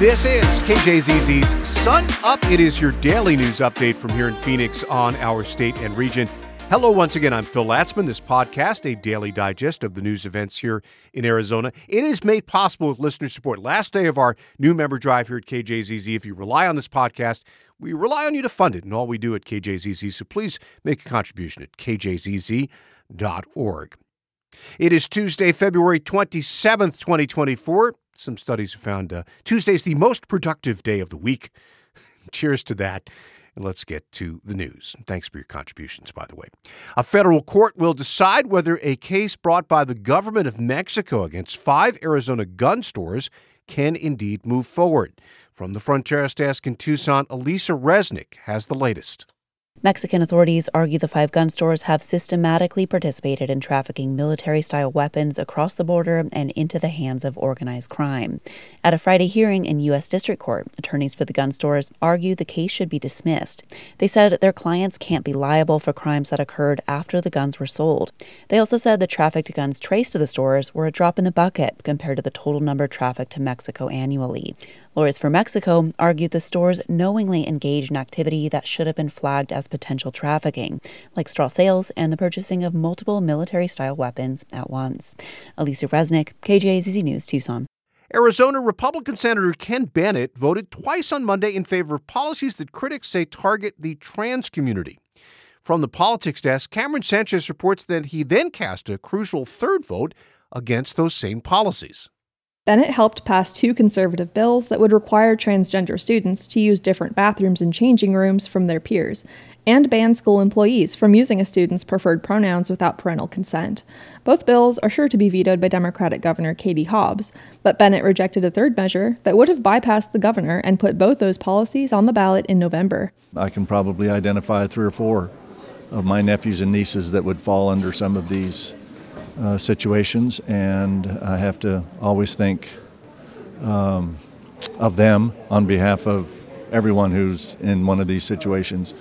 This is KJZZ's Sun Up. It is your daily news update from here in Phoenix on our state and region. Hello, once again. I'm Phil Latzman. This podcast, a daily digest of the news events here in Arizona. It is made possible with listener support. Last day of our new member drive here at KJZZ. If you rely on this podcast, we rely on you to fund it and all we do at KJZZ. So please make a contribution at kjzz.org. It is Tuesday, February 27th, 2024. Some studies have found uh, is the most productive day of the week. Cheers to that. And let's get to the news. Thanks for your contributions, by the way. A federal court will decide whether a case brought by the government of Mexico against five Arizona gun stores can indeed move forward. From the Fronteras Desk in Tucson, Alisa Reznick has the latest. Mexican authorities argue the five gun stores have systematically participated in trafficking military style weapons across the border and into the hands of organized crime. At a Friday hearing in U.S. District Court, attorneys for the gun stores argue the case should be dismissed. They said their clients can't be liable for crimes that occurred after the guns were sold. They also said the trafficked guns traced to the stores were a drop in the bucket compared to the total number trafficked to Mexico annually. Lawyers for Mexico argued the stores knowingly engaged in activity that should have been flagged as potential trafficking, like straw sales and the purchasing of multiple military style weapons at once. Alisa Reznick, KJZZ News, Tucson. Arizona Republican Senator Ken Bennett voted twice on Monday in favor of policies that critics say target the trans community. From the politics desk, Camryn Sanchez reports that he then cast a crucial third vote against those same policies. Bennett helped pass two conservative bills that would require transgender students to use different bathrooms and changing rooms from their peers, and ban school employees from using a student's preferred pronouns without parental consent. Both bills are sure to be vetoed by Democratic Governor Katie Hobbs, but Bennett rejected a third measure that would have bypassed the governor and put both those policies on the ballot in November. I can probably identify three or four of my nephews and nieces that would fall under some of these uh, situations, and I have to always think um, of them on behalf of everyone who's in one of these situations.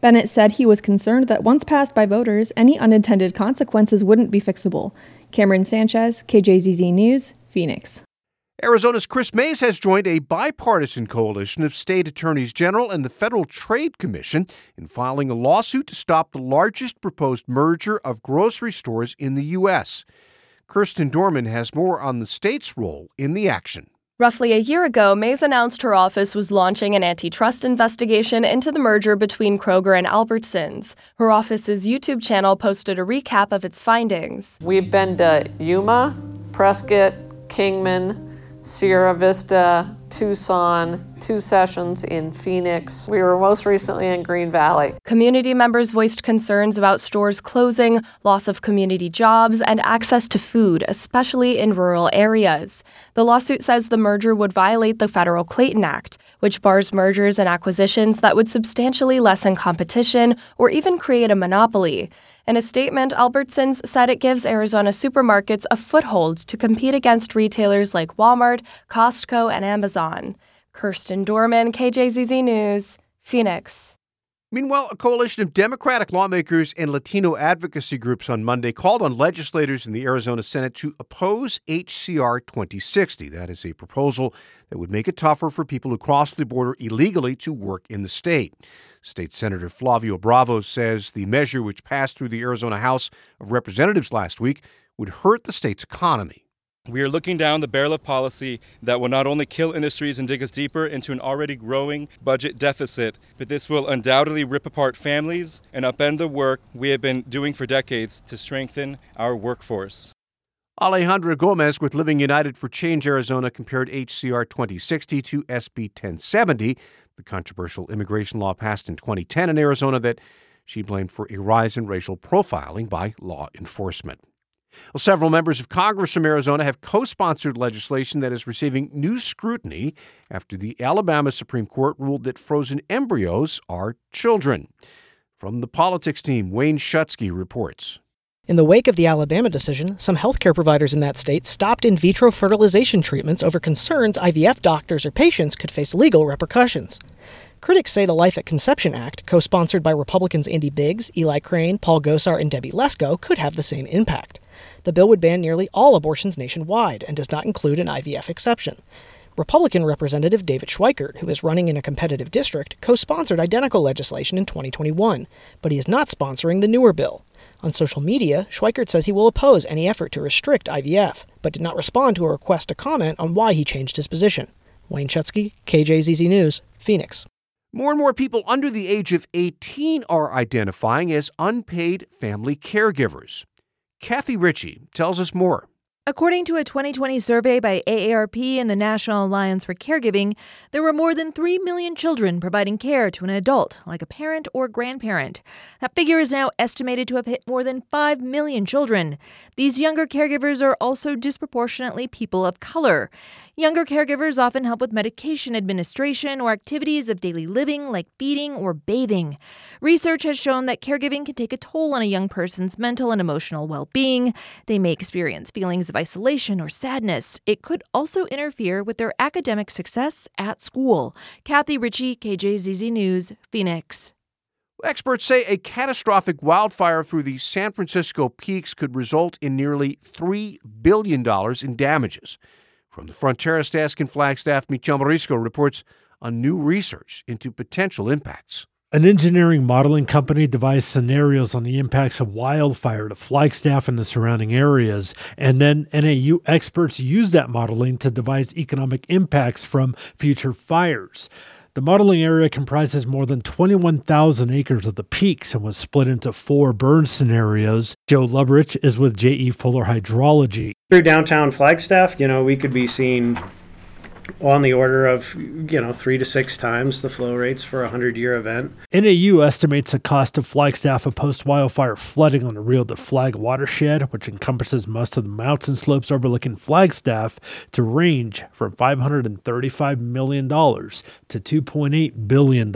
Bennett said he was concerned that once passed by voters, any unintended consequences wouldn't be fixable. Camryn Sanchez, KJZZ News, Phoenix. Arizona's Chris Mayes has joined a bipartisan coalition of state attorneys general and the Federal Trade Commission in filing a lawsuit to stop the largest proposed merger of grocery stores in the U.S. Kirsten Dorman has more on the state's role in the action. Roughly a year ago, Mayes announced her office was launching an antitrust investigation into the merger between Kroger and Albertsons. Her office's YouTube channel posted a recap of its findings. We've been to Yuma, Prescott, Kingman, Sierra Vista, Tucson, two sessions in Phoenix. We were most recently in Green Valley. Community members voiced concerns about stores closing, loss of community jobs, and access to food, especially in rural areas. The lawsuit says the merger would violate the federal Clayton Act, which bars mergers and acquisitions that would substantially lessen competition or even create a monopoly. In a statement, Albertsons said it gives Arizona supermarkets a foothold to compete against retailers like Walmart, Costco, and Amazon. Kirsten Dorman, KJZZ News, Phoenix. Meanwhile, a coalition of Democratic lawmakers and Latino advocacy groups on Monday called on legislators in the Arizona Senate to oppose HCR 2060. That is a proposal that would make it tougher for people who cross the border illegally to work in the state. State Senator Flavio Bravo says the measure, which passed through the Arizona House of Representatives last week, would hurt the state's economy. We are looking down the barrel of policy that will not only kill industries and dig us deeper into an already growing budget deficit, but this will undoubtedly rip apart families and upend the work we have been doing for decades to strengthen our workforce. Alejandra Gomez with Living United for Change Arizona compared HCR 2060 to SB 1070, the controversial immigration law passed in 2010 in Arizona that she blamed for a rise in racial profiling by law enforcement. Well, several members of Congress from Arizona have co sponsored legislation that is receiving new scrutiny after the Alabama Supreme Court ruled that frozen embryos are children. From the politics team, Wayne Schutsky reports. In the wake of the Alabama decision, some healthcare providers in that state stopped in vitro fertilization treatments over concerns IVF doctors or patients could face legal repercussions. Critics say the Life at Conception Act, co sponsored by Republicans Andy Biggs, Eli Crane, Paul Gosar, and Debbie Lesko, could have the same impact. The bill would ban nearly all abortions nationwide and does not include an IVF exception. Republican Representative David Schweikert, who is running in a competitive district, co sponsored identical legislation in 2021, but he is not sponsoring the newer bill. On social media, Schweikert says he will oppose any effort to restrict IVF, but did not respond to a request to comment on why he changed his position. Wayne Schutsky, KJZZ News, Phoenix. More and more people under the age of 18 are identifying as unpaid family caregivers. Kathy Ritchie tells us more. According to a 2020 survey by AARP and the National Alliance for Caregiving, there were more than 3 million children providing care to an adult, like a parent or grandparent. That figure is now estimated to have hit more than 5 million children. These younger caregivers are also disproportionately people of color. Younger caregivers often help with medication administration or activities of daily living like feeding or bathing. Research has shown that caregiving can take a toll on a young person's mental and emotional well being. They may experience feelings of isolation or sadness. It could also interfere with their academic success at school. Kathy Ritchie, KJZZ News, Phoenix. Experts say a catastrophic wildfire through the San Francisco peaks could result in nearly $3 billion in damages. From the Fronteras desk in Flagstaff, Michel Marizco reports on new research into potential impacts. An engineering modeling company devised scenarios on the impacts of wildfire to Flagstaff and the surrounding areas, and then NAU experts used that modeling to devise economic impacts from future fires. The modeling area comprises more than 21,000 acres of the peaks and was split into four burn scenarios. Joe Lubrich is with J.E. Fuller Hydrology. Through downtown Flagstaff, you know, we could be seeing on the order of you know three to six times the flow rates for a hundred year event. NAU estimates the cost of Flagstaff of post wildfire flooding on the Rio de Flag watershed, which encompasses most of the mountain slopes overlooking Flagstaff, to range from $535 million to $2.8 billion.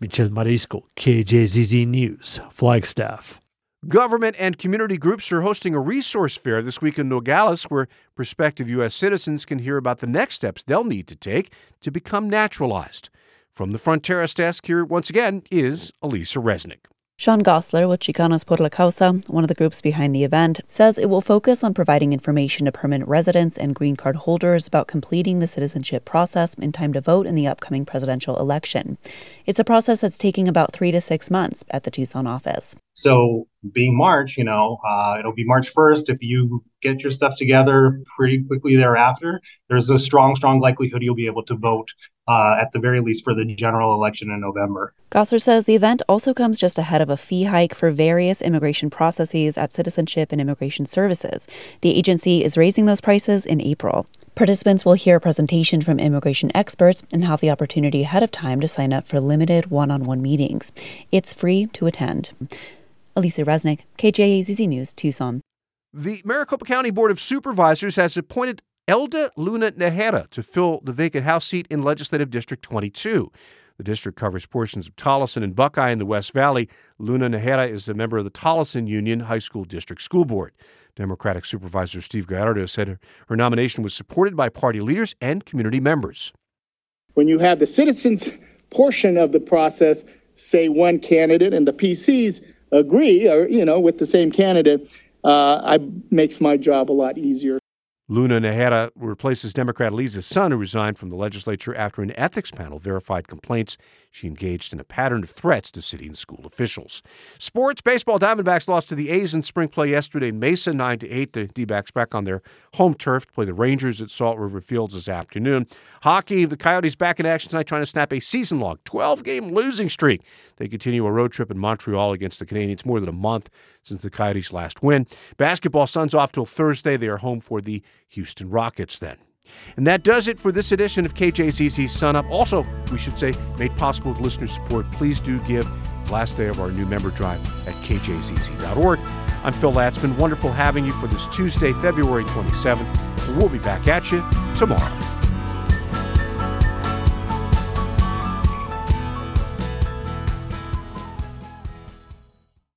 Michel Marizco, KJZZ News, Flagstaff. Government and community groups are hosting a resource fair this week in Nogales where prospective U.S. citizens can hear about the next steps they'll need to take to become naturalized. From the Fronteras desk here, once again, is Alisa Reznick. Sean Gosler with Chicanos por la Causa, one of the groups behind the event, says it will focus on providing information to permanent residents and green card holders about completing the citizenship process in time to vote in the upcoming presidential election. It's a process that's taking about three to six months at the Tucson office. So, being March, you know, uh, it'll be March 1st. If you get your stuff together pretty quickly thereafter, there's a strong, strong likelihood you'll be able to vote uh, at the very least for the general election in November. Gosler says the event also comes just ahead of a fee hike for various immigration processes at Citizenship and Immigration Services. The agency is raising those prices in April. Participants will hear a presentation from immigration experts and have the opportunity ahead of time to sign up for limited one on one meetings. It's free to attend. Alisa Reznick, KJZZ News, Tucson. The Maricopa County Board of Supervisors has appointed Elda Luna Najera to fill the vacant House seat in Legislative District 22. The district covers portions of Tolleson and Buckeye in the West Valley. Luna Najera is a member of the Tolleson Union High School District School Board. Democratic Supervisor Steve Gallardo said her, her nomination was supported by party leaders and community members. When you have the citizens portion of the process say one candidate and the PCs agree or you know with the same candidate, uh, I makes my job a lot easier. Luna Najera replaces Democrat Leezah Sun, who resigned from the legislature after an ethics panel verified complaints she engaged in a pattern of threats to city and school officials. Sports baseball Diamondbacks lost to the A's in spring play yesterday. Mesa 9 to 8. The D-backs back on their home turf to play the Rangers at Salt River Fields this afternoon. Hockey, the Coyotes back in action tonight trying to snap a season-long 12-game losing streak. They continue a road trip in Montreal against the Canadiens more than a month since the Coyotes' last win. Basketball Suns off till Thursday. They are home for the Houston Rockets then. And that does it for this edition of KJZZ Sun Up. Also, we should say, made possible with listener support. Please do give last day of our new member drive at kjzz.org. I'm Phil Latzman. Wonderful having you for this Tuesday, February 27th. We'll be back at you tomorrow.